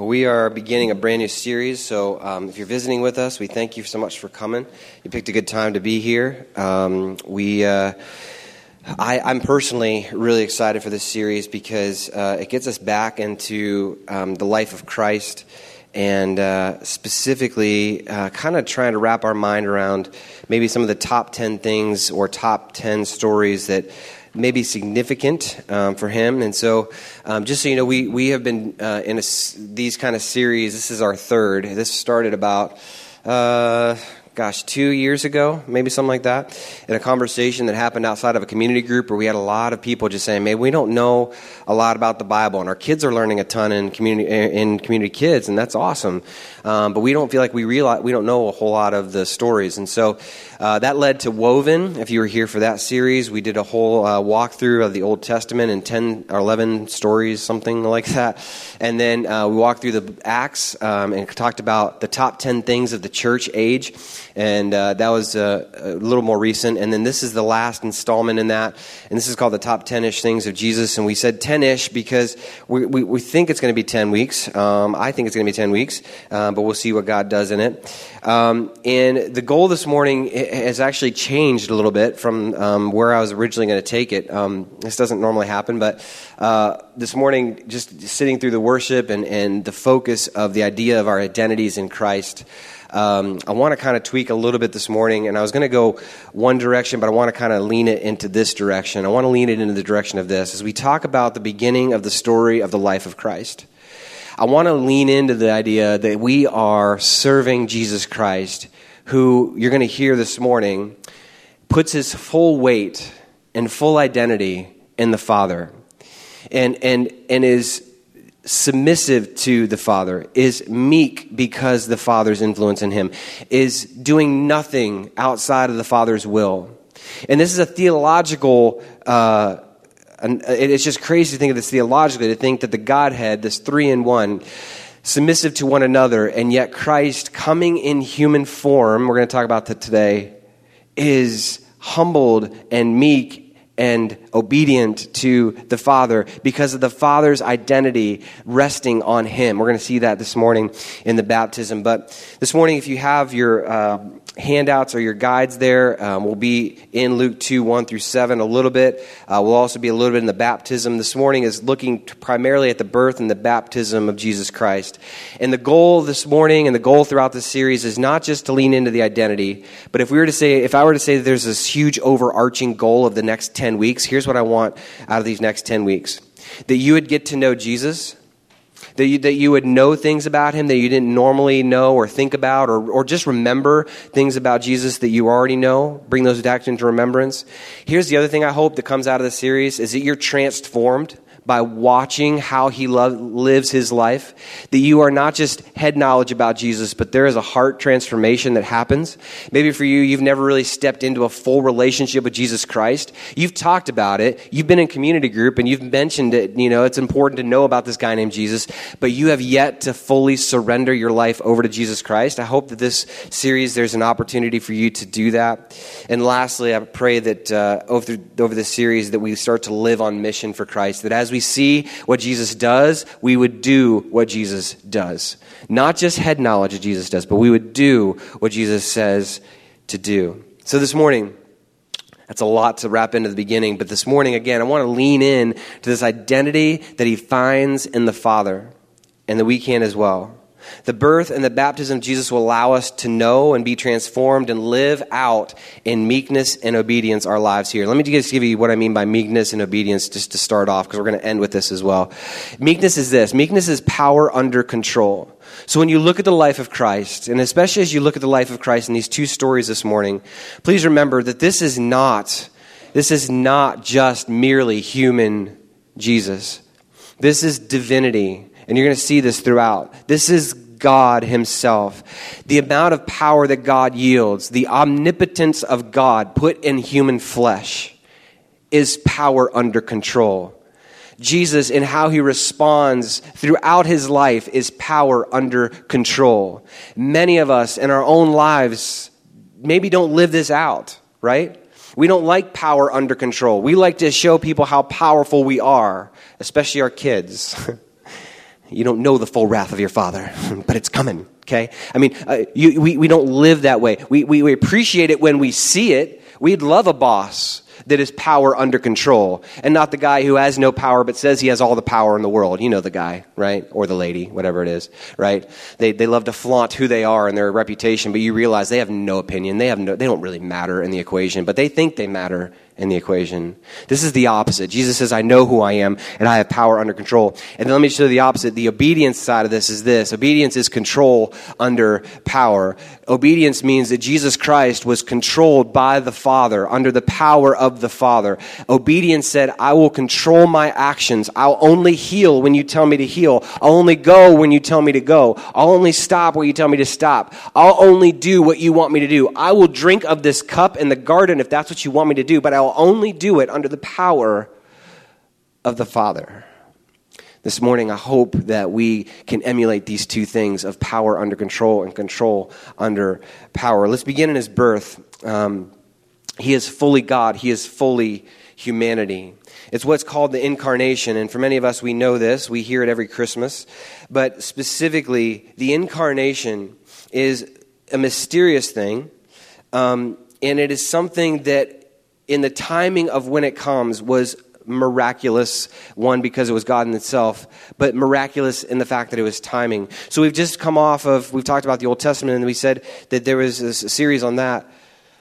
We are beginning a brand new series, so um, if you're visiting with us, we thank you so much for coming. You picked a good time to be here. Um, we, uh, I, am personally really excited for this series because uh, it gets us back into um, the life of Christ and uh, specifically uh, kind of trying to wrap our mind around maybe some of the top 10 things or top 10 stories that may be significant um, for him. And so, um, just so you know, we, we have been uh, in a, these kind of series. This is our third. This started about. Uh, gosh, two years ago, maybe something like that, in a conversation that happened outside of a community group where we had a lot of people just saying, "Man, we don't know a lot about the Bible, and our kids are learning a ton in community in community kids, and that's awesome." Um, but we don't feel like we realize we don't know a whole lot of the stories, and so uh, that led to Woven. If you were here for that series, we did a whole uh, walkthrough of the Old Testament and ten or eleven stories, something like that, and then uh, we walked through the Acts um, and talked about the top ten things of the church age and uh, that was uh, a little more recent. And then this is the last installment in that, and this is called the top 10 ish things of Jesus. And we said 10 ish because we, we, we, think it's going to be 10 weeks. Um, I think it's going to be 10 weeks, uh, but we'll see what God does in it. Um, and the goal this morning has actually changed a little bit from um, where I was originally going to take it. Um, this doesn't normally happen, but uh, this morning, just sitting through the worship and, and the focus of the idea of our identities in Christ. Um, I want to kind of tweak a little bit this morning, and I was going to go one direction, but I want to kind of lean it into this direction. I want to lean it into the direction of this as we talk about the beginning of the story of the life of Christ. I want to lean into the idea that we are serving Jesus Christ, who you're going to hear this morning puts his full weight and full identity in the Father and, and, and is submissive to the Father, is meek because the Father's influence in him, is doing nothing outside of the Father's will. And this is a theological, uh, it's just crazy to think of this theologically, to think that the Godhead, this three in one, submissive to one another, and yet Christ coming in human form, we're going to talk about that today, is humbled and meek and obedient to the Father because of the Father's identity resting on Him. We're going to see that this morning in the baptism. But this morning, if you have your uh, handouts or your guides there, um, we'll be in Luke 2 1 through 7 a little bit. Uh, we'll also be a little bit in the baptism. This morning is looking primarily at the birth and the baptism of Jesus Christ. And the goal this morning and the goal throughout this series is not just to lean into the identity, but if we were to say, if I were to say there's this huge overarching goal of the next 10 weeks, here's what I want out of these next 10 weeks that you would get to know Jesus, that you, that you would know things about him that you didn't normally know or think about, or, or just remember things about Jesus that you already know. Bring those back into remembrance. Here's the other thing I hope that comes out of the series is that you're transformed by watching how he lo- lives his life, that you are not just head knowledge about Jesus, but there is a heart transformation that happens. Maybe for you, you've never really stepped into a full relationship with Jesus Christ. You've talked about it. You've been in community group and you've mentioned it. You know, it's important to know about this guy named Jesus, but you have yet to fully surrender your life over to Jesus Christ. I hope that this series, there's an opportunity for you to do that. And lastly, I pray that uh, over, over this series that we start to live on mission for Christ, that as we see what Jesus does, we would do what Jesus does. Not just head knowledge of Jesus does, but we would do what Jesus says to do. So this morning, that's a lot to wrap into the beginning, but this morning, again, I want to lean in to this identity that he finds in the Father and that we can as well. The birth and the baptism of Jesus will allow us to know and be transformed and live out in meekness and obedience our lives here. Let me just give you what I mean by meekness and obedience just to start off because we're going to end with this as well. Meekness is this meekness is power under control. So when you look at the life of Christ, and especially as you look at the life of Christ in these two stories this morning, please remember that this is not this is not just merely human Jesus. This is divinity. And you're going to see this throughout. This is God Himself. The amount of power that God yields, the omnipotence of God put in human flesh, is power under control. Jesus, in how he responds throughout his life, is power under control. Many of us in our own lives maybe don't live this out, right? We don't like power under control. We like to show people how powerful we are, especially our kids. You don't know the full wrath of your Father, but it's coming, okay? I mean, uh, you, we, we don't live that way. We, we, we appreciate it when we see it. We'd love a boss that is power under control and not the guy who has no power but says he has all the power in the world. You know the guy, right? Or the lady, whatever it is, right? They, they love to flaunt who they are and their reputation, but you realize they have no opinion. They, have no, they don't really matter in the equation, but they think they matter in the equation. This is the opposite. Jesus says, I know who I am and I have power under control. And then let me show you the opposite. The obedience side of this is this obedience is control under power. Obedience means that Jesus Christ was controlled by the Father, under the power of the Father. Obedience said, I will control my actions. I'll only heal when you tell me to heal. I'll only go when you tell me to go. I'll only stop when you tell me to stop. I'll only do what you want me to do. I will drink of this cup in the garden if that's what you want me to do, but I'll only do it under the power of the Father. This morning, I hope that we can emulate these two things of power under control and control under power. Let's begin in his birth. Um, he is fully God, he is fully humanity. It's what's called the incarnation, and for many of us, we know this. We hear it every Christmas. But specifically, the incarnation is a mysterious thing, um, and it is something that in the timing of when it comes was miraculous one because it was god in itself but miraculous in the fact that it was timing. So we've just come off of we've talked about the old testament and we said that there was a series on that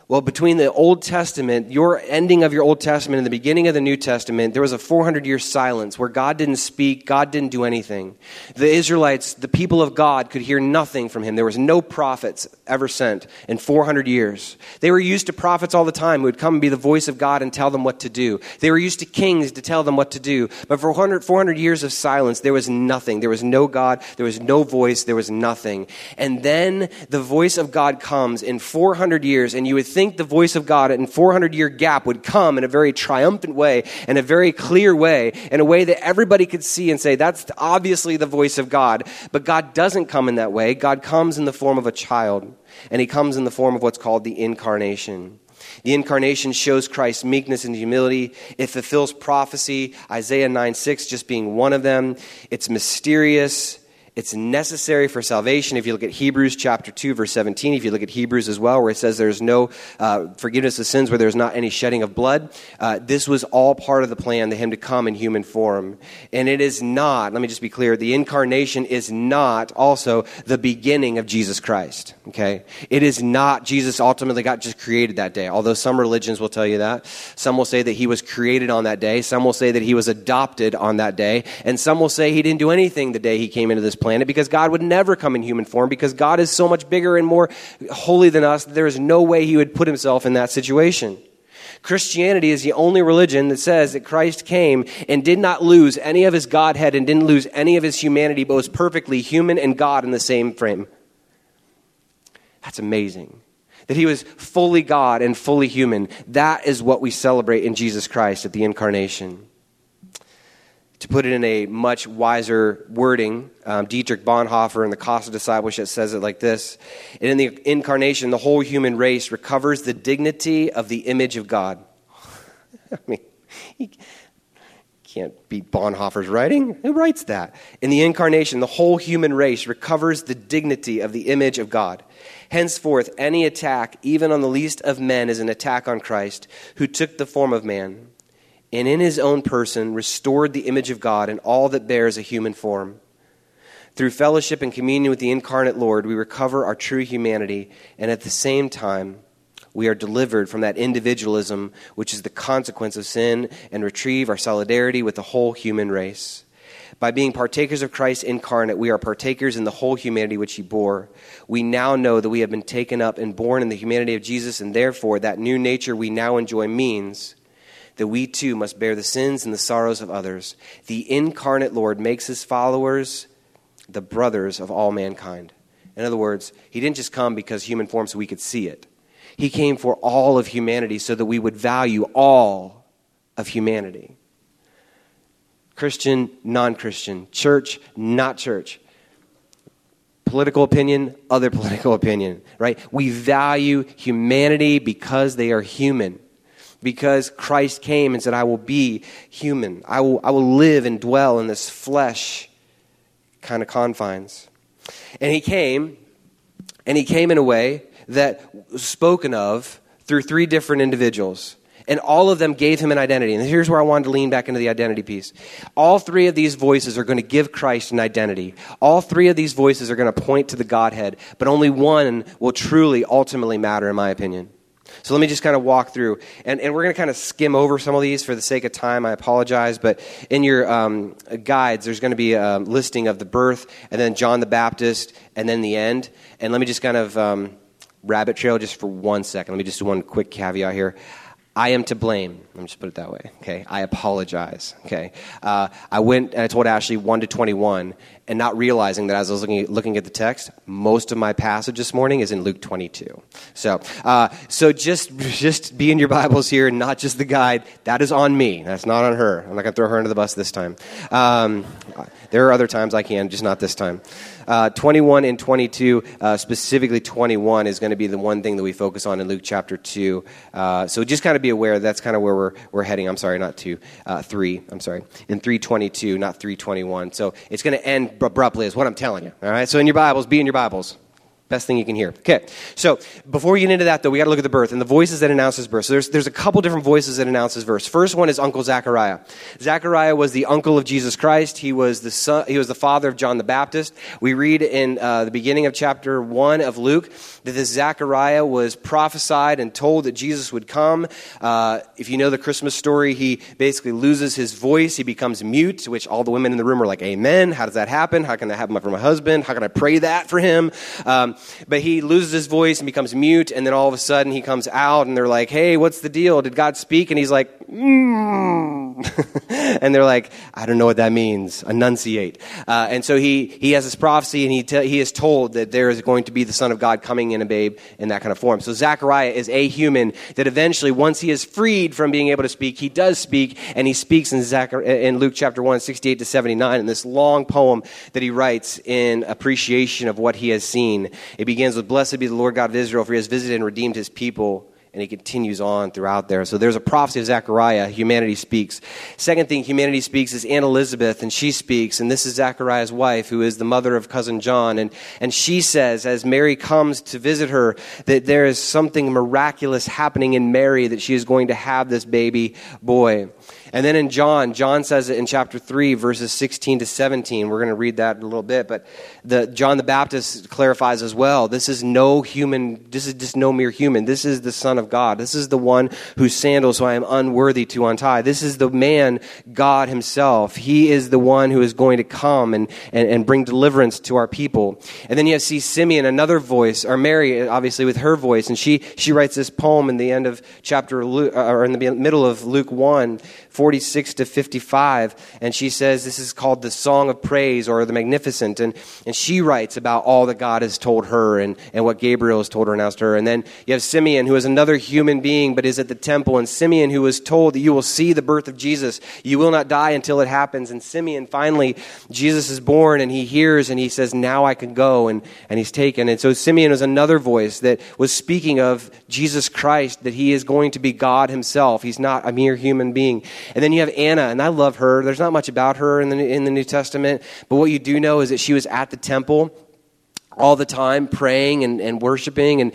well, between the Old Testament, your ending of your Old Testament and the beginning of the New Testament, there was a 400 year silence where God didn't speak, God didn't do anything. The Israelites, the people of God, could hear nothing from him. There was no prophets ever sent in 400 years. They were used to prophets all the time who would come and be the voice of God and tell them what to do. They were used to kings to tell them what to do. But for 400, 400 years of silence, there was nothing. There was no God, there was no voice, there was nothing. And then the voice of God comes in 400 years, and you would think think the voice of God in 400 year gap would come in a very triumphant way, in a very clear way, in a way that everybody could see and say, that's obviously the voice of God. But God doesn't come in that way. God comes in the form of a child, and he comes in the form of what's called the incarnation. The incarnation shows Christ's meekness and humility. It fulfills prophecy, Isaiah 9 6 just being one of them. It's mysterious. It's necessary for salvation. If you look at Hebrews chapter 2, verse 17, if you look at Hebrews as well, where it says there's no uh, forgiveness of sins, where there's not any shedding of blood, uh, this was all part of the plan, the Him to come in human form. And it is not, let me just be clear, the incarnation is not also the beginning of Jesus Christ. Okay? It is not Jesus ultimately got just created that day, although some religions will tell you that. Some will say that he was created on that day. Some will say that he was adopted on that day. And some will say he didn't do anything the day he came into this planet planet because God would never come in human form because God is so much bigger and more holy than us. There is no way he would put himself in that situation. Christianity is the only religion that says that Christ came and did not lose any of his Godhead and didn't lose any of his humanity, but was perfectly human and God in the same frame. That's amazing. That he was fully God and fully human. That is what we celebrate in Jesus Christ at the incarnation. To put it in a much wiser wording, um, Dietrich Bonhoeffer in the Cost of Discipleship says it like this In the incarnation, the whole human race recovers the dignity of the image of God. I mean, he can't beat Bonhoeffer's writing. Who writes that? In the incarnation, the whole human race recovers the dignity of the image of God. Henceforth, any attack, even on the least of men, is an attack on Christ, who took the form of man and in his own person restored the image of God in all that bears a human form. Through fellowship and communion with the incarnate Lord, we recover our true humanity, and at the same time, we are delivered from that individualism which is the consequence of sin and retrieve our solidarity with the whole human race. By being partakers of Christ incarnate, we are partakers in the whole humanity which he bore. We now know that we have been taken up and born in the humanity of Jesus, and therefore that new nature we now enjoy means that we too must bear the sins and the sorrows of others. The incarnate Lord makes his followers the brothers of all mankind. In other words, he didn't just come because human form so we could see it. He came for all of humanity so that we would value all of humanity. Christian, non Christian, church, not church. Political opinion, other political opinion, right? We value humanity because they are human because Christ came and said, I will be human. I will, I will live and dwell in this flesh kind of confines. And he came, and he came in a way that was spoken of through three different individuals. And all of them gave him an identity. And here's where I wanted to lean back into the identity piece. All three of these voices are going to give Christ an identity. All three of these voices are going to point to the Godhead, but only one will truly, ultimately matter, in my opinion. So let me just kind of walk through. And, and we're going to kind of skim over some of these for the sake of time. I apologize. But in your um, guides, there's going to be a listing of the birth, and then John the Baptist, and then the end. And let me just kind of um, rabbit trail just for one second. Let me just do one quick caveat here. I am to blame. Let me just put it that way. Okay, I apologize. Okay, uh, I went and I told Ashley one to twenty-one, and not realizing that as I was looking, looking at the text, most of my passage this morning is in Luke twenty-two. So, uh, so just just be in your Bibles here, and not just the guide. That is on me. That's not on her. I'm not going to throw her under the bus this time. Um, there are other times I can, just not this time. Uh, 21 and 22, uh, specifically 21, is going to be the one thing that we focus on in Luke chapter 2. Uh, so just kind of be aware that's kind of where we're, we're heading. I'm sorry, not 2, uh, 3. I'm sorry. In 322, not 321. So it's going to end abruptly, is what I'm telling you. All right? So in your Bibles, be in your Bibles. Best thing you can hear. Okay, so before we get into that, though, we got to look at the birth and the voices that announce his birth. So there's, there's a couple different voices that announce his birth. First one is Uncle Zachariah. Zachariah was the uncle of Jesus Christ. He was the son, he was the father of John the Baptist. We read in uh, the beginning of chapter one of Luke that this Zachariah was prophesied and told that Jesus would come. Uh, if you know the Christmas story, he basically loses his voice. He becomes mute, which all the women in the room are like, "Amen." How does that happen? How can that happen for my husband? How can I pray that for him? Um, but he loses his voice and becomes mute, and then all of a sudden he comes out, and they're like, "Hey, what's the deal? Did God speak?" And he's like, mm. and they're like, "I don't know what that means. Enunciate." Uh, and so he he has this prophecy, and he te- he is told that there is going to be the Son of God coming in a babe in that kind of form. So Zechariah is a human that eventually, once he is freed from being able to speak, he does speak, and he speaks in Zachar- in Luke chapter 1, 68 to 79, in this long poem that he writes in appreciation of what he has seen. It begins with, Blessed be the Lord God of Israel, for he has visited and redeemed his people. And he continues on throughout there. So there's a prophecy of Zechariah. Humanity speaks. Second thing humanity speaks is Aunt Elizabeth, and she speaks. And this is Zechariah's wife, who is the mother of cousin John. And, and she says, as Mary comes to visit her, that there is something miraculous happening in Mary, that she is going to have this baby boy. And then in John, John says it in chapter 3, verses 16 to 17. We're going to read that in a little bit. But the, John the Baptist clarifies as well this is no human, this is just no mere human. This is the Son of God. This is the one whose sandals I am unworthy to untie. This is the man, God himself. He is the one who is going to come and, and, and bring deliverance to our people. And then you see Simeon, another voice, or Mary, obviously, with her voice. And she, she writes this poem in the end of chapter, uh, or in the middle of Luke 1 46 to 55. And she says this is called the Song of Praise or the Magnificat. And, and she writes about all that God has told her and, and what Gabriel has told her, and asked her. And then you have Simeon, who is another human being but is at the temple. And Simeon, who was told that you will see the birth of Jesus. You will not die until it happens. And Simeon, finally, Jesus is born and he hears and he says, Now I can go. And, and he's taken. And so Simeon was another voice that was speaking of Jesus Christ, that he is going to be God himself. He's not a mere human being. And then you have Anna, and I love her. There's not much about her in the, in the New Testament, but what you do know is that she was at the temple all the time praying and, and worshiping and,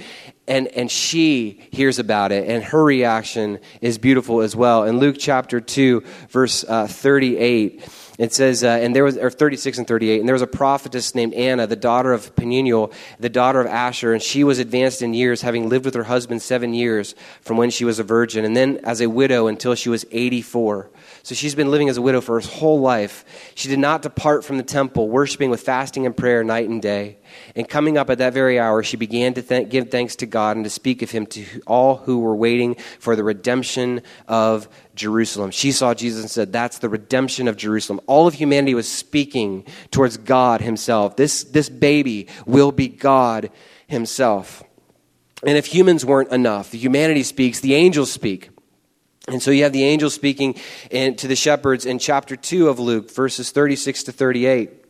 and, and she hears about it and her reaction is beautiful as well in luke chapter 2 verse uh, 38 it says, uh, and there was, or 36 and 38, and there was a prophetess named Anna, the daughter of Phanuel, the daughter of Asher, and she was advanced in years, having lived with her husband seven years from when she was a virgin, and then as a widow until she was 84. So she's been living as a widow for her whole life. She did not depart from the temple, worshiping with fasting and prayer night and day. And coming up at that very hour, she began to give thanks to God and to speak of him to all who were waiting for the redemption of Jerusalem. She saw Jesus and said, That's the redemption of Jerusalem. All of humanity was speaking towards God Himself. This, this baby will be God Himself. And if humans weren't enough, humanity speaks, the angels speak. And so you have the angel speaking in, to the shepherds in chapter 2 of Luke, verses 36 to 38.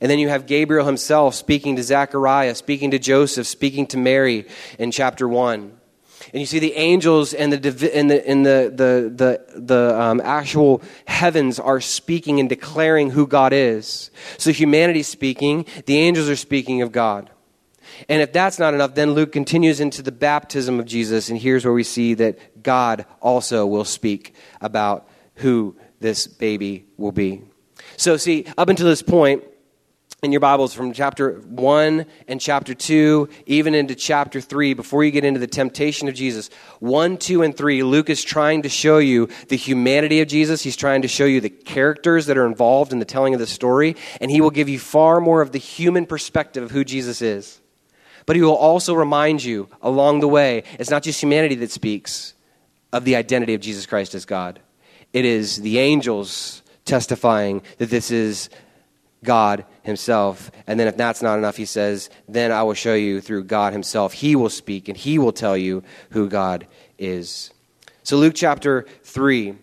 And then you have Gabriel himself speaking to Zechariah, speaking to Joseph, speaking to Mary in chapter 1. and you see the angels and the and the and the the the, the um, actual heavens are speaking and declaring who God is. So humanity's speaking, the angels are speaking of God. And if that's not enough, then Luke continues into the baptism of Jesus, and here's where we see that God also will speak about who this baby will be. So, see, up until this point, in your Bibles from chapter 1 and chapter 2, even into chapter 3, before you get into the temptation of Jesus. 1, 2, and 3, Luke is trying to show you the humanity of Jesus. He's trying to show you the characters that are involved in the telling of the story, and he will give you far more of the human perspective of who Jesus is. But he will also remind you along the way, it's not just humanity that speaks of the identity of Jesus Christ as God, it is the angels testifying that this is God Himself. And then, if that's not enough, He says, Then I will show you through God Himself. He will speak and He will tell you who God is. So, Luke chapter 3.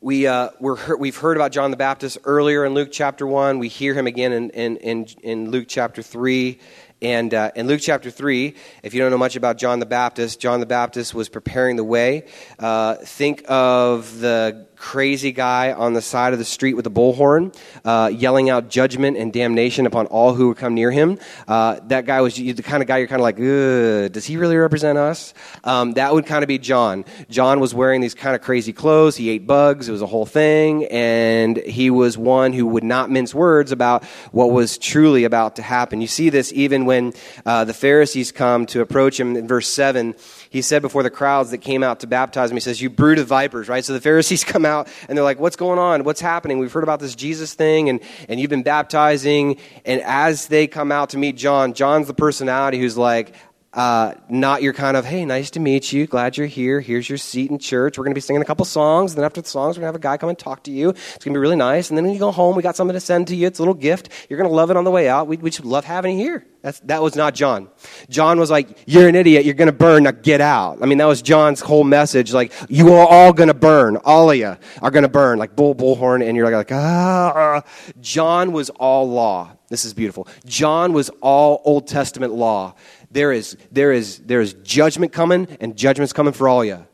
We, uh, we're, we've heard about John the Baptist earlier in Luke chapter 1. We hear him again in, in, in, in Luke chapter 3. And uh, in Luke chapter 3, if you don't know much about John the Baptist, John the Baptist was preparing the way. Uh, think of the crazy guy on the side of the street with a bullhorn, uh, yelling out judgment and damnation upon all who would come near him. Uh, that guy was the kind of guy you're kind of like, does he really represent us? Um, that would kind of be John. John was wearing these kind of crazy clothes. He ate bugs. It was a whole thing. And he was one who would not mince words about what was truly about to happen. You see this even when uh, the Pharisees come to approach him in verse 7 he said before the crowds that came out to baptize him, he says, You brood of vipers, right? So the Pharisees come out and they're like, What's going on? What's happening? We've heard about this Jesus thing and, and you've been baptizing. And as they come out to meet John, John's the personality who's like, uh, not your kind of, hey, nice to meet you. Glad you're here. Here's your seat in church. We're going to be singing a couple songs. And then after the songs, we're going to have a guy come and talk to you. It's going to be really nice. And then when you go home, we got something to send to you. It's a little gift. You're going to love it on the way out. We, we just love having you here. That's, that was not John. John was like, you're an idiot. You're going to burn. Now get out. I mean, that was John's whole message. Like, you are all going to burn. All of you are going to burn. Like bull, bullhorn. And you're like, like ah. John was all law. This is beautiful. John was all Old Testament law there is, there is, there is judgment coming, and judgment's coming for all you.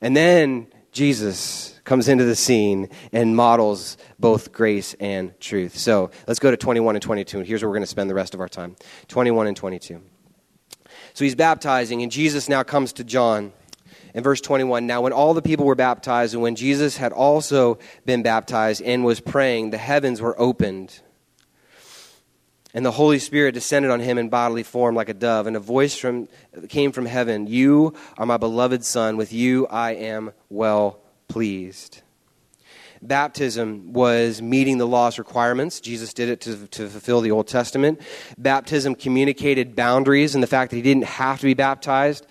And then Jesus comes into the scene and models both grace and truth. So let's go to 21 and 22. And here's where we're going to spend the rest of our time 21 and 22. So he's baptizing, and Jesus now comes to John. In verse 21, now when all the people were baptized, and when Jesus had also been baptized and was praying, the heavens were opened and the Holy Spirit descended on him in bodily form like a dove, and a voice from, came from heaven You are my beloved Son, with you I am well pleased. Baptism was meeting the law's requirements. Jesus did it to, to fulfill the Old Testament. Baptism communicated boundaries and the fact that he didn't have to be baptized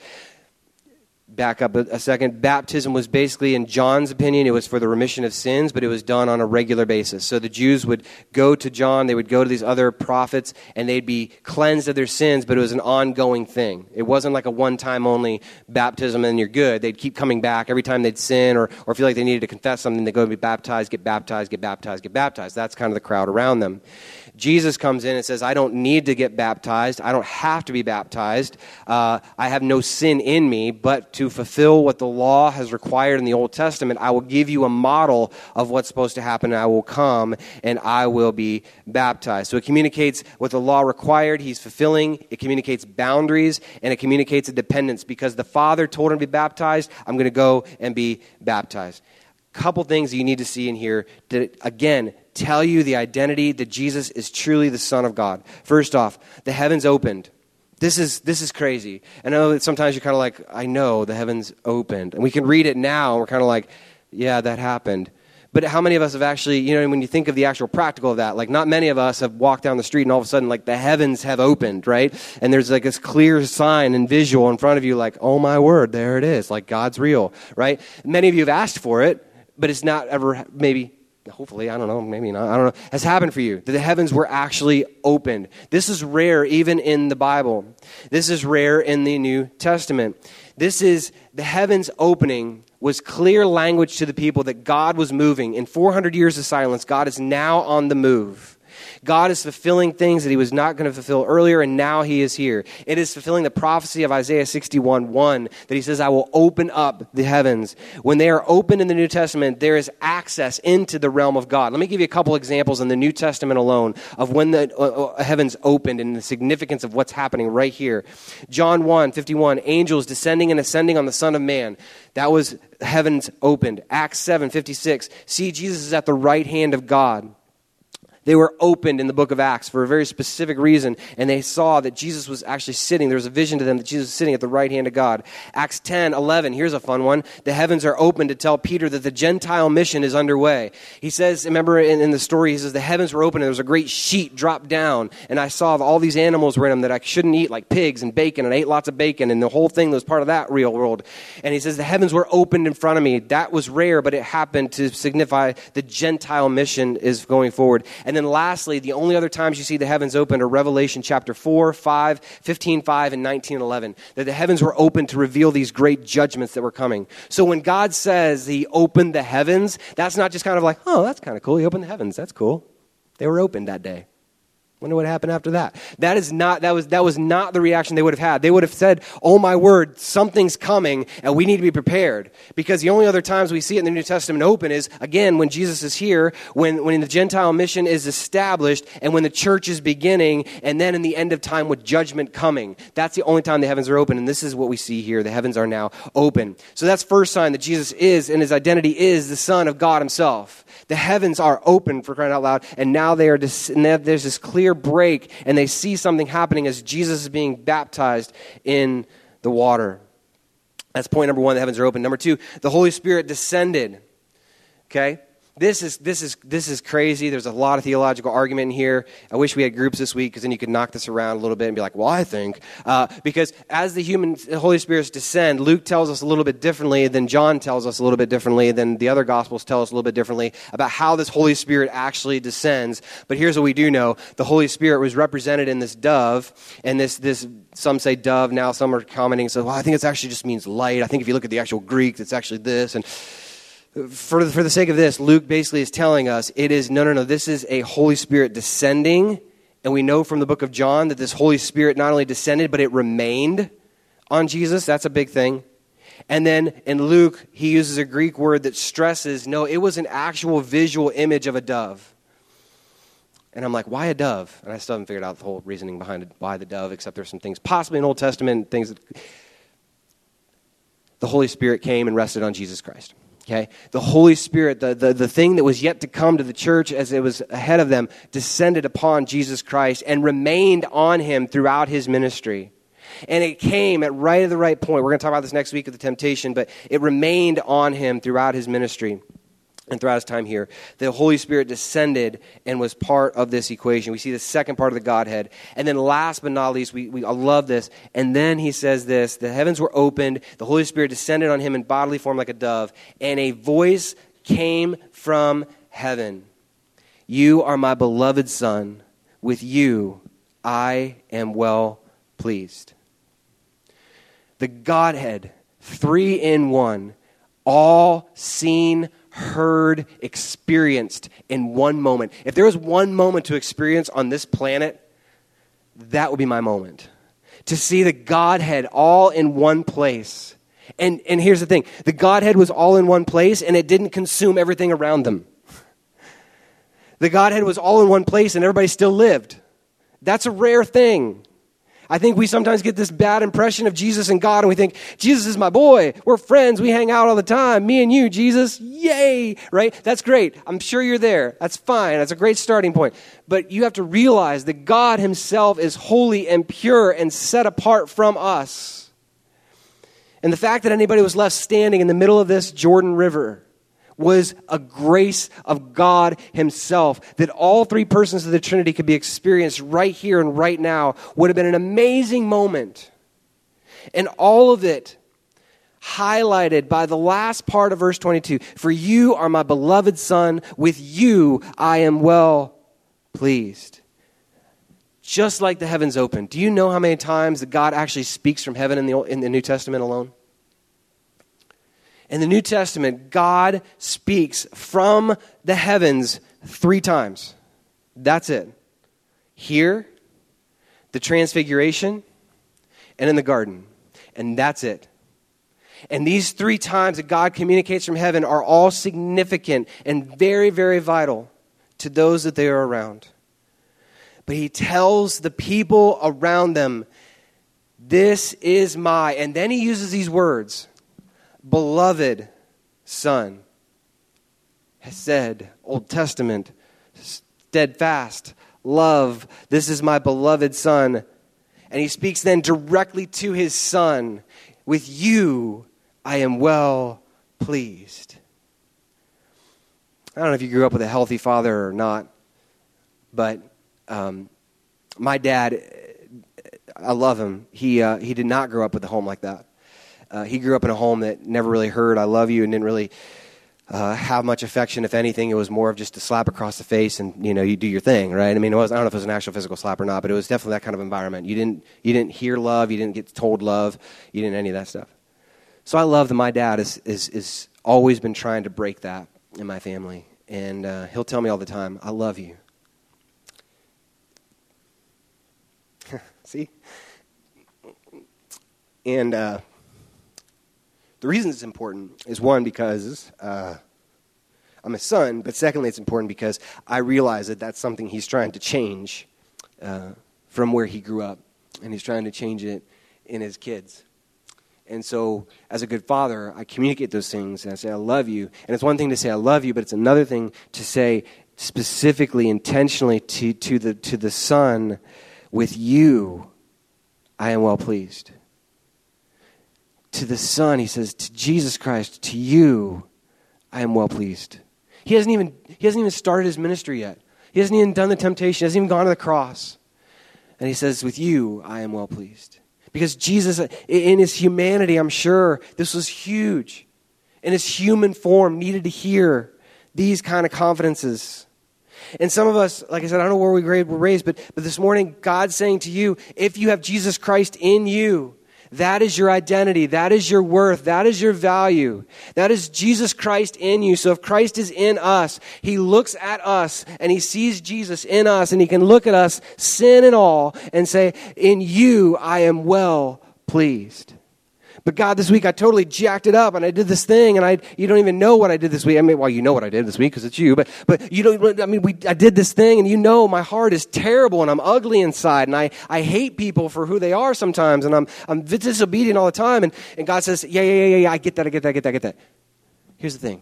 back up a, second. Baptism was basically, in John's opinion, it was for the remission of sins, but it was done on a regular basis. So the Jews would go to John, they would go to these other prophets, and they'd be cleansed of their sins, but it was an ongoing thing. It wasn't like a one time only baptism and you're good. They'd keep coming back every time they'd sin or, or feel like they needed to confess something, they'd go and be baptized, get baptized, get baptized, get baptized. That's kind of the crowd around them. Jesus comes in and says, I don't need to get baptized. I don't have to be baptized. Uh, I have no sin in me, but to fulfill what the law has required in the Old Testament, I will give you a model of what's supposed to happen. And I will come and I will be baptized. So it communicates what the law required, he's fulfilling. It communicates boundaries and it communicates a dependence because the Father told him to be baptized. I'm going to go and be baptized couple things you need to see in here that again tell you the identity that Jesus is truly the Son of God. First off, the heavens opened. This is, this is crazy. I know that sometimes you're kind of like, I know the heavens opened. And we can read it now, and we're kind of like, yeah, that happened. But how many of us have actually, you know, when you think of the actual practical of that, like not many of us have walked down the street and all of a sudden, like the heavens have opened, right? And there's like this clear sign and visual in front of you, like, oh my word, there it is, like God's real, right? Many of you have asked for it, but it's not ever maybe hopefully, I don't know, maybe not, I don't know, has happened for you. That the heavens were actually opened. This is rare even in the Bible. This is rare in the New Testament. This is the heavens opening was clear language to the people that God was moving. In 400 years of silence, God is now on the move. God is fulfilling things that he was not going to fulfill earlier, and now he is here. It is fulfilling the prophecy of Isaiah 61 1 that he says, I will open up the heavens. When they are opened in the New Testament, there is access into the realm of God. Let me give you a couple examples in the New Testament alone of when the uh, uh heavens opened and the significance of what's happening right here. John 1 51, angels descending and ascending on the Son of Man. That was heavens opened. Acts 7 56, see Jesus is at the right hand of God. They were opened in the book of Acts for a very specific reason, and they saw that Jesus was actually sitting. There was a vision to them that Jesus was sitting at the right hand of God. Acts 10, 11, here's a fun one. The heavens are open to tell Peter that the Gentile mission is underway. He says, remember in, in the story, he says, the heavens were open and there was a great sheet dropped down, and I saw all these animals were in them that I shouldn't eat, like pigs and bacon, and I ate lots of bacon, and the whole thing was part of that real world. And he says, the heavens were opened in front of me. That was rare, but it happened to signify the Gentile mission is going forward. And and then lastly, the only other times you see the heavens open are Revelation chapter 4, 5, 15, 5, and 19, 11. That the heavens were open to reveal these great judgments that were coming. So when God says he opened the heavens, that's not just kind of like, oh, that's kind of cool. He opened the heavens. That's cool. They were opened that day. Wonder what happened after that. That is not that was that was not the reaction they would have had. They would have said, "Oh my word, something's coming, and we need to be prepared." Because the only other times we see it in the New Testament open is again when Jesus is here, when when the Gentile mission is established, and when the church is beginning, and then in the end of time with judgment coming. That's the only time the heavens are open, and this is what we see here. The heavens are now open. So that's first sign that Jesus is and his identity is the Son of God Himself. The heavens are open for crying out loud, and now they are. Dis- and there's this clear break, and they see something happening as Jesus is being baptized in the water. That's point number one. The heavens are open. Number two, the Holy Spirit descended. Okay, this is, this, is, this is crazy. There's a lot of theological argument in here. I wish we had groups this week because then you could knock this around a little bit and be like, well, I think. Uh, because as the human the Holy Spirits descend, Luke tells us a little bit differently than John tells us a little bit differently than the other Gospels tell us a little bit differently about how this Holy Spirit actually descends. But here's what we do know the Holy Spirit was represented in this dove, and this, this some say dove now, some are commenting, so well, I think it actually just means light. I think if you look at the actual Greek, it's actually this. And for, for the sake of this, Luke basically is telling us it is no, no, no, this is a Holy Spirit descending. And we know from the book of John that this Holy Spirit not only descended, but it remained on Jesus. That's a big thing. And then in Luke, he uses a Greek word that stresses no, it was an actual visual image of a dove. And I'm like, why a dove? And I still haven't figured out the whole reasoning behind it, why the dove, except there's some things, possibly in Old Testament, things that the Holy Spirit came and rested on Jesus Christ. Okay? The Holy Spirit, the, the, the thing that was yet to come to the church as it was ahead of them, descended upon Jesus Christ and remained on him throughout his ministry. And it came at right at the right point. We're going to talk about this next week of the temptation, but it remained on him throughout his ministry and throughout his time here, the Holy Spirit descended and was part of this equation. We see the second part of the Godhead. And then last but not least, we, we I love this. And then he says this the heavens were opened, the Holy Spirit descended on him in bodily form like a dove, and a voice came from heaven You are my beloved Son. With you I am well pleased. The Godhead, three in one, all seen heard, experienced in one moment. If there was one moment to experience on this planet, that would be my moment. To see the Godhead all in one place. And, and here's the thing the Godhead was all in one place and it didn't consume everything around them. The Godhead was all in one place and everybody still lived. That's a rare thing. I think we sometimes get this bad impression of Jesus and God, and we think, Jesus is my boy. We're friends. We hang out all the time. Me and you, Jesus. Yay! Right? That's great. I'm sure you're there. That's fine. That's a great starting point. But you have to realize that God Himself is holy and pure and set apart from us. And the fact that anybody was left standing in the middle of this Jordan River was a grace of God Himself. That all three persons of the Trinity could be experienced right here and right now would have been an amazing moment. And all of it highlighted by the last part of verse 22 For you are my beloved Son, with you I am well pleased. Just like the heavens open. Do you know how many times that God actually speaks from heaven in the, in the New Testament alone? In the New Testament, God speaks from the heavens three times. That's it. here, the transfiguration, and in the garden. And that's it. And these three times that God communicates from heaven are all significant and very, very vital to those that they are around. But he tells the people around them, This is my. And then he uses these words Beloved Son. has said, Old Testament, steadfast, love. This is my beloved Son. And he speaks then directly to his Son With you I am well pleased. I don't know if you grew up with a healthy father or not, but um, my dad, I love him. He, uh, he did not grow up with a home like that. Uh, he grew up in a home that never really heard "I love you" and didn't really uh, have much affection. If anything, it was more of just a slap across the face, and you know, you do your thing, right? I mean, it was I don't know if it was an actual physical slap or not, but it was definitely that kind of environment. You didn't you didn't hear love, you didn't get told love, you didn't any of that stuff. So I love that my dad is is is always been trying to break that in my family, and uh, he'll tell me all the time, "I love you." See, and. Uh, the reason it's important is one, because uh, I'm a son, but secondly, it's important because I realize that that's something he's trying to change uh, from where he grew up, and he's trying to change it in his kids. And so, as a good father, I communicate those things and I say, I love you. And it's one thing to say, I love you, but it's another thing to say specifically, intentionally to, to, the, to the son, with you, I am well pleased to the Son, he says, to Jesus Christ, to you, I am well pleased. He hasn't even, he hasn't even started his ministry yet. He hasn't even done the temptation, he hasn't even gone to the cross. And he says, With you, I am well pleased. Because Jesus, in his humanity, I'm sure this was huge. In his human form, needed to hear these kind of confidences. And some of us, like I said, I don't know where we were raised, but, but this morning, God's saying to you, if you have Jesus Christ in you, that is your identity. That is your worth. That is your value. That is Jesus Christ in you. So if Christ is in us, he looks at us and he sees Jesus in us and he can look at us, sin and all, and say, In you I am well pleased. But God, this week I totally jacked it up and I did this thing and I, you don't even know what I did this week. I mean, well, you know what I did this week because it's you, but, but you don't, I mean, we, I did this thing and you know my heart is terrible and I'm ugly inside and I, I hate people for who they are sometimes and I'm, I'm disobedient all the time. And, and God says, yeah, yeah, yeah, yeah, I get that, I get that, I get that, I get that. Here's the thing.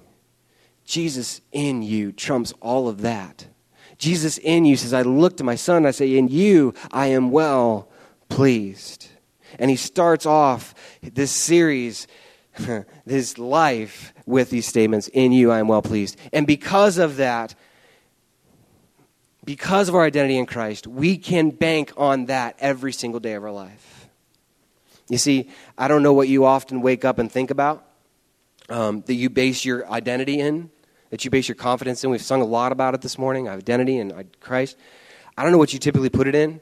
Jesus in you trumps all of that. Jesus in you says, I look to my son, I say, in you I am well pleased. And he starts off this series, his life, with these statements In you I am well pleased. And because of that, because of our identity in Christ, we can bank on that every single day of our life. You see, I don't know what you often wake up and think about um, that you base your identity in, that you base your confidence in. We've sung a lot about it this morning identity in Christ. I don't know what you typically put it in.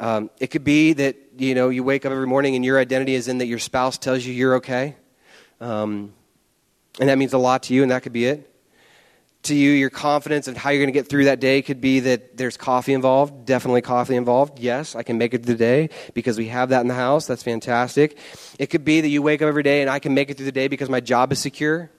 Um, it could be that you know you wake up every morning and your identity is in that your spouse tells you you're okay, um, and that means a lot to you, and that could be it. To you, your confidence and how you're going to get through that day could be that there's coffee involved. Definitely coffee involved. Yes, I can make it through the day because we have that in the house. That's fantastic. It could be that you wake up every day and I can make it through the day because my job is secure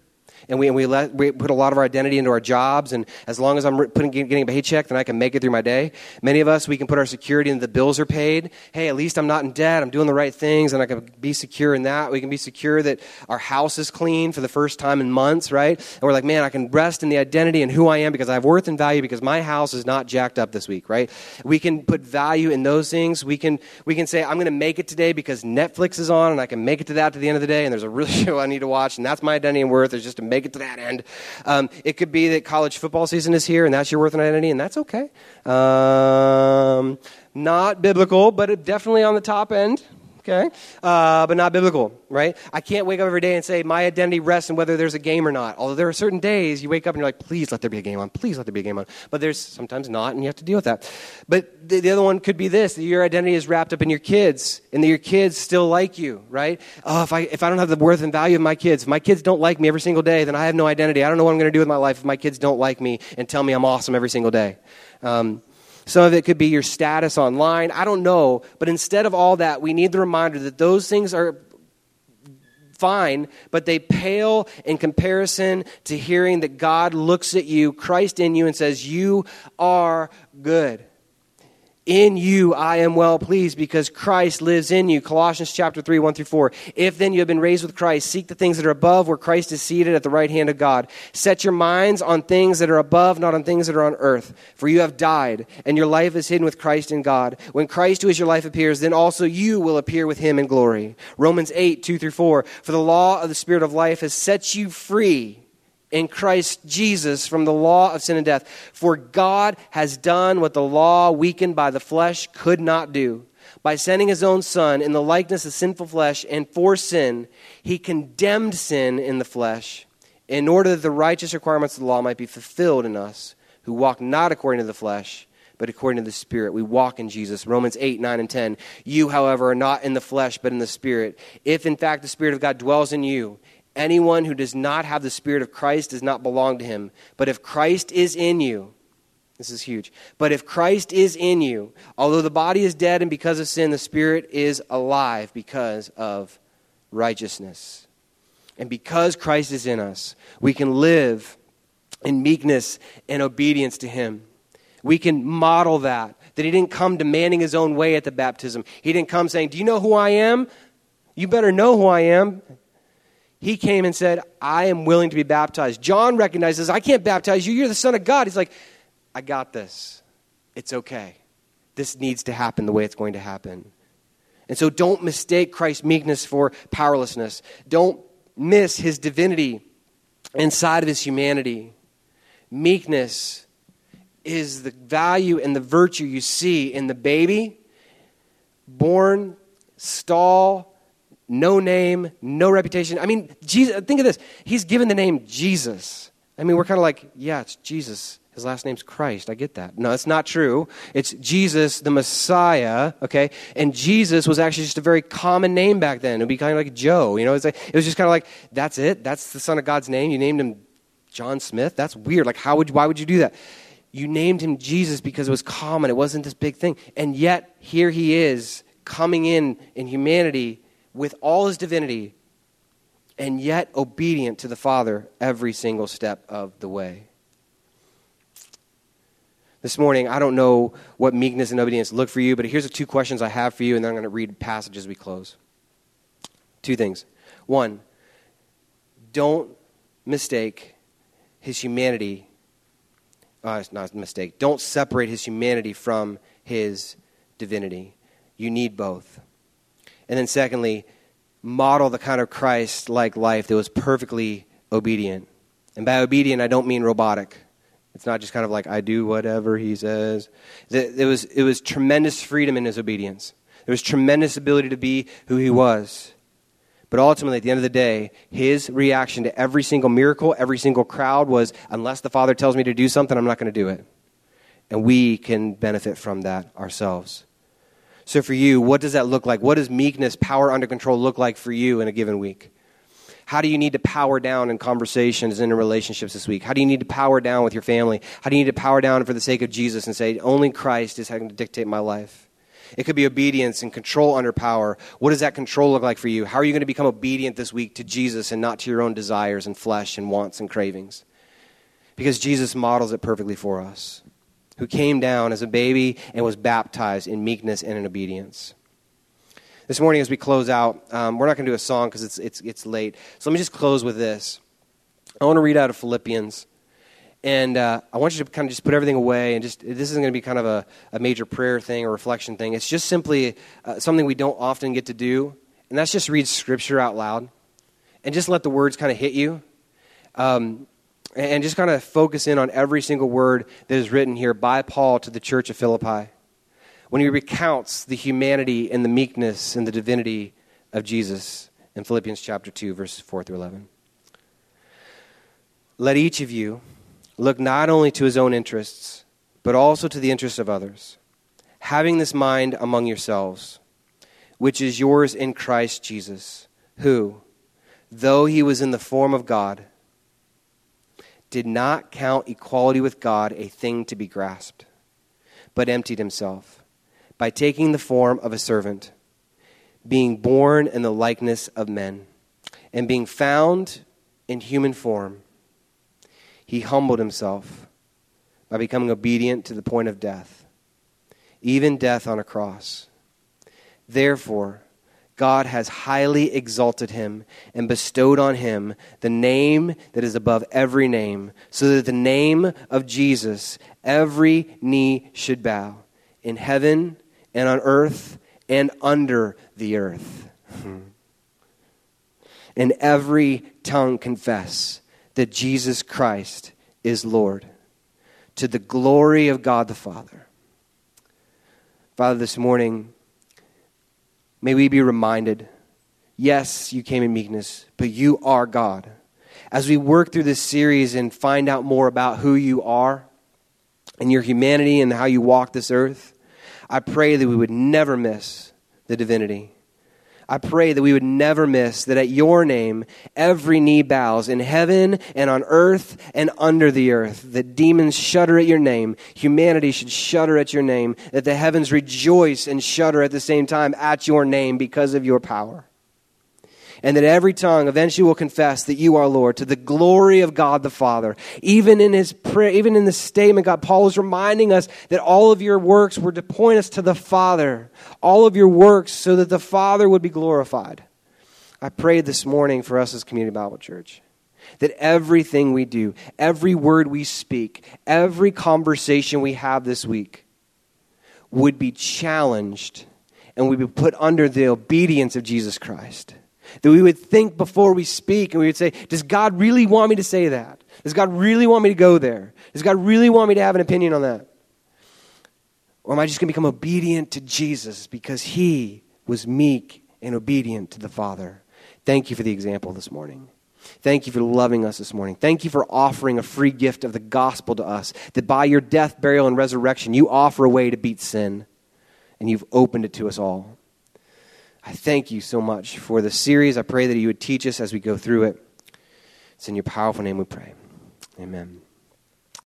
and we, and we, let, we put a lot of our identity into our jobs, and as long as I'm putting, getting a paycheck, then I can make it through my day. Many of us, we can put our security in the bills are paid. Hey, at least I'm not in debt. I'm doing the right things, and I can be secure in that. We can be secure that our house is clean for the first time in months, right? And we're like, man, I can rest in the identity and who I am because I have worth and value because my house is not jacked up this week, right? We can put value in those things. We can, we can say, I'm going to make it today because Netflix is on, and I can make it to that to the end of the day, and there's a real show I need to watch, and that's my identity and worth is just to make it to that end. Um, it could be that college football season is here and that's your worth and identity, and that's okay. Um, not biblical, but definitely on the top end okay? Uh, but not biblical, right? I can't wake up every day and say my identity rests in whether there's a game or not. Although there are certain days you wake up and you're like, please let there be a game on, please let there be a game on. But there's sometimes not, and you have to deal with that. But the, the other one could be this that your identity is wrapped up in your kids, and that your kids still like you, right? Oh, if I, if I don't have the worth and value of my kids, if my kids don't like me every single day, then I have no identity. I don't know what I'm going to do with my life if my kids don't like me and tell me I'm awesome every single day. Um, Some of it could be your status online. I don't know. But instead of all that, we need the reminder that those things are fine, but they pale in comparison to hearing that God looks at you, Christ in you, and says, You are good. In you I am well pleased because Christ lives in you. Colossians chapter 3, 1 through 4. If then you have been raised with Christ, seek the things that are above where Christ is seated at the right hand of God. Set your minds on things that are above, not on things that are on earth. For you have died, and your life is hidden with Christ in God. When Christ, who is your life, appears, then also you will appear with him in glory. Romans 8, 2 through 4. For the law of the Spirit of life has set you free in Christ Jesus from the law of sin and death. For God has done what the law, weakened by the flesh, could not do. By sending his own Son in the likeness of sinful flesh and for sin, he condemned sin in the flesh, in order that the righteous requirements of the law might be fulfilled in us, who walk not according to the flesh, but according to the Spirit. We walk in Jesus. Romans 8, 9, and 10. You, however, are not in the flesh, but in the Spirit. If, in fact, the Spirit of God dwells in you, Anyone who does not have the Spirit of Christ does not belong to him. But if Christ is in you, this is huge. But if Christ is in you, although the body is dead and because of sin, the Spirit is alive because of righteousness. And because Christ is in us, we can live in meekness and obedience to Him. We can model that. That He didn't come demanding His own way at the baptism. He didn't come saying, Do you know who I am? You better know who I am he came and said, I am willing to be baptized. John recognizes, I can't baptize you. You're the Son of God. He's like, I got this. It's okay. This needs to happen the way it's going to happen. And so don't mistake Christ's meekness for powerlessness. Don't miss his divinity inside of his humanity. Meekness is the value and the virtue you see in the baby born, stall, no name, no reputation. I mean, Jesus, think of this. He's given the name Jesus. I mean, we're kind of like, yeah, it's Jesus. His last name's Christ. I get that. No, it's not true. It's Jesus, the Messiah, okay? And Jesus was actually just a very common name back then. It would be kind of like Joe, you know? It's like, it was just kind of like, that's it? That's the Son of God's name? You named him John Smith? That's weird. Like, how would why would you do that? You named him Jesus because it was common. It wasn't this big thing. And yet, here he is coming in in humanity with all his divinity and yet obedient to the Father every single step of the way. This morning, I don't know what meekness and obedience look for you, but here's the two questions I have for you, and then I'm going to read passages we close. Two things. One, don't mistake his humanity. Uh, it's not a mistake. Don't separate his humanity from his divinity. You need both. And then, secondly, model the kind of Christ like life that was perfectly obedient. And by obedient, I don't mean robotic. It's not just kind of like, I do whatever he says. It was, it was tremendous freedom in his obedience. There was tremendous ability to be who he was. But ultimately, at the end of the day, his reaction to every single miracle, every single crowd was, unless the Father tells me to do something, I'm not going to do it. And we can benefit from that ourselves. So, for you, what does that look like? What does meekness, power under control, look like for you in a given week? How do you need to power down in conversations and in relationships this week? How do you need to power down with your family? How do you need to power down for the sake of Jesus and say, only Christ is having to dictate my life? It could be obedience and control under power. What does that control look like for you? How are you going to become obedient this week to Jesus and not to your own desires and flesh and wants and cravings? Because Jesus models it perfectly for us who came down as a baby and was baptized in meekness and in obedience. This morning, as we close out, um, we're not going to do a song because it's, it's, it's late. So let me just close with this. I want to read out of Philippians. And uh, I want you to kind of just put everything away and just, this isn't going to be kind of a, a major prayer thing or reflection thing. It's just simply uh, something we don't often get to do. And that's just read scripture out loud and just let the words kind of hit you. Um, and just kind of focus in on every single word that is written here by Paul to the church of Philippi. When he recounts the humanity and the meekness and the divinity of Jesus in Philippians chapter 2, verses 4 through 11. Let each of you look not only to his own interests, but also to the interests of others, having this mind among yourselves, which is yours in Christ Jesus, who, though he was in the form of God, did not count equality with God a thing to be grasped, but emptied himself by taking the form of a servant, being born in the likeness of men, and being found in human form. He humbled himself by becoming obedient to the point of death, even death on a cross. Therefore, God has highly exalted him and bestowed on him the name that is above every name, so that the name of Jesus every knee should bow in heaven and on earth and under the earth. Hmm. and every tongue confess that Jesus Christ is Lord to the glory of God the Father. Father, this morning, May we be reminded yes, you came in meekness, but you are God. As we work through this series and find out more about who you are and your humanity and how you walk this earth, I pray that we would never miss the divinity I pray that we would never miss that at your name, every knee bows in heaven and on earth and under the earth. That demons shudder at your name. Humanity should shudder at your name. That the heavens rejoice and shudder at the same time at your name because of your power and that every tongue eventually will confess that you are Lord to the glory of God the Father. Even in his prayer, even in the statement, God, Paul is reminding us that all of your works were to point us to the Father. All of your works so that the Father would be glorified. I prayed this morning for us as Community Bible Church that everything we do, every word we speak, every conversation we have this week would be challenged and would be put under the obedience of Jesus Christ. That we would think before we speak and we would say, Does God really want me to say that? Does God really want me to go there? Does God really want me to have an opinion on that? Or am I just going to become obedient to Jesus because he was meek and obedient to the Father? Thank you for the example this morning. Thank you for loving us this morning. Thank you for offering a free gift of the gospel to us. That by your death, burial, and resurrection, you offer a way to beat sin. And you've opened it to us all. I thank you so much for the series. I pray that you would teach us as we go through it. It's in your powerful name we pray. Amen.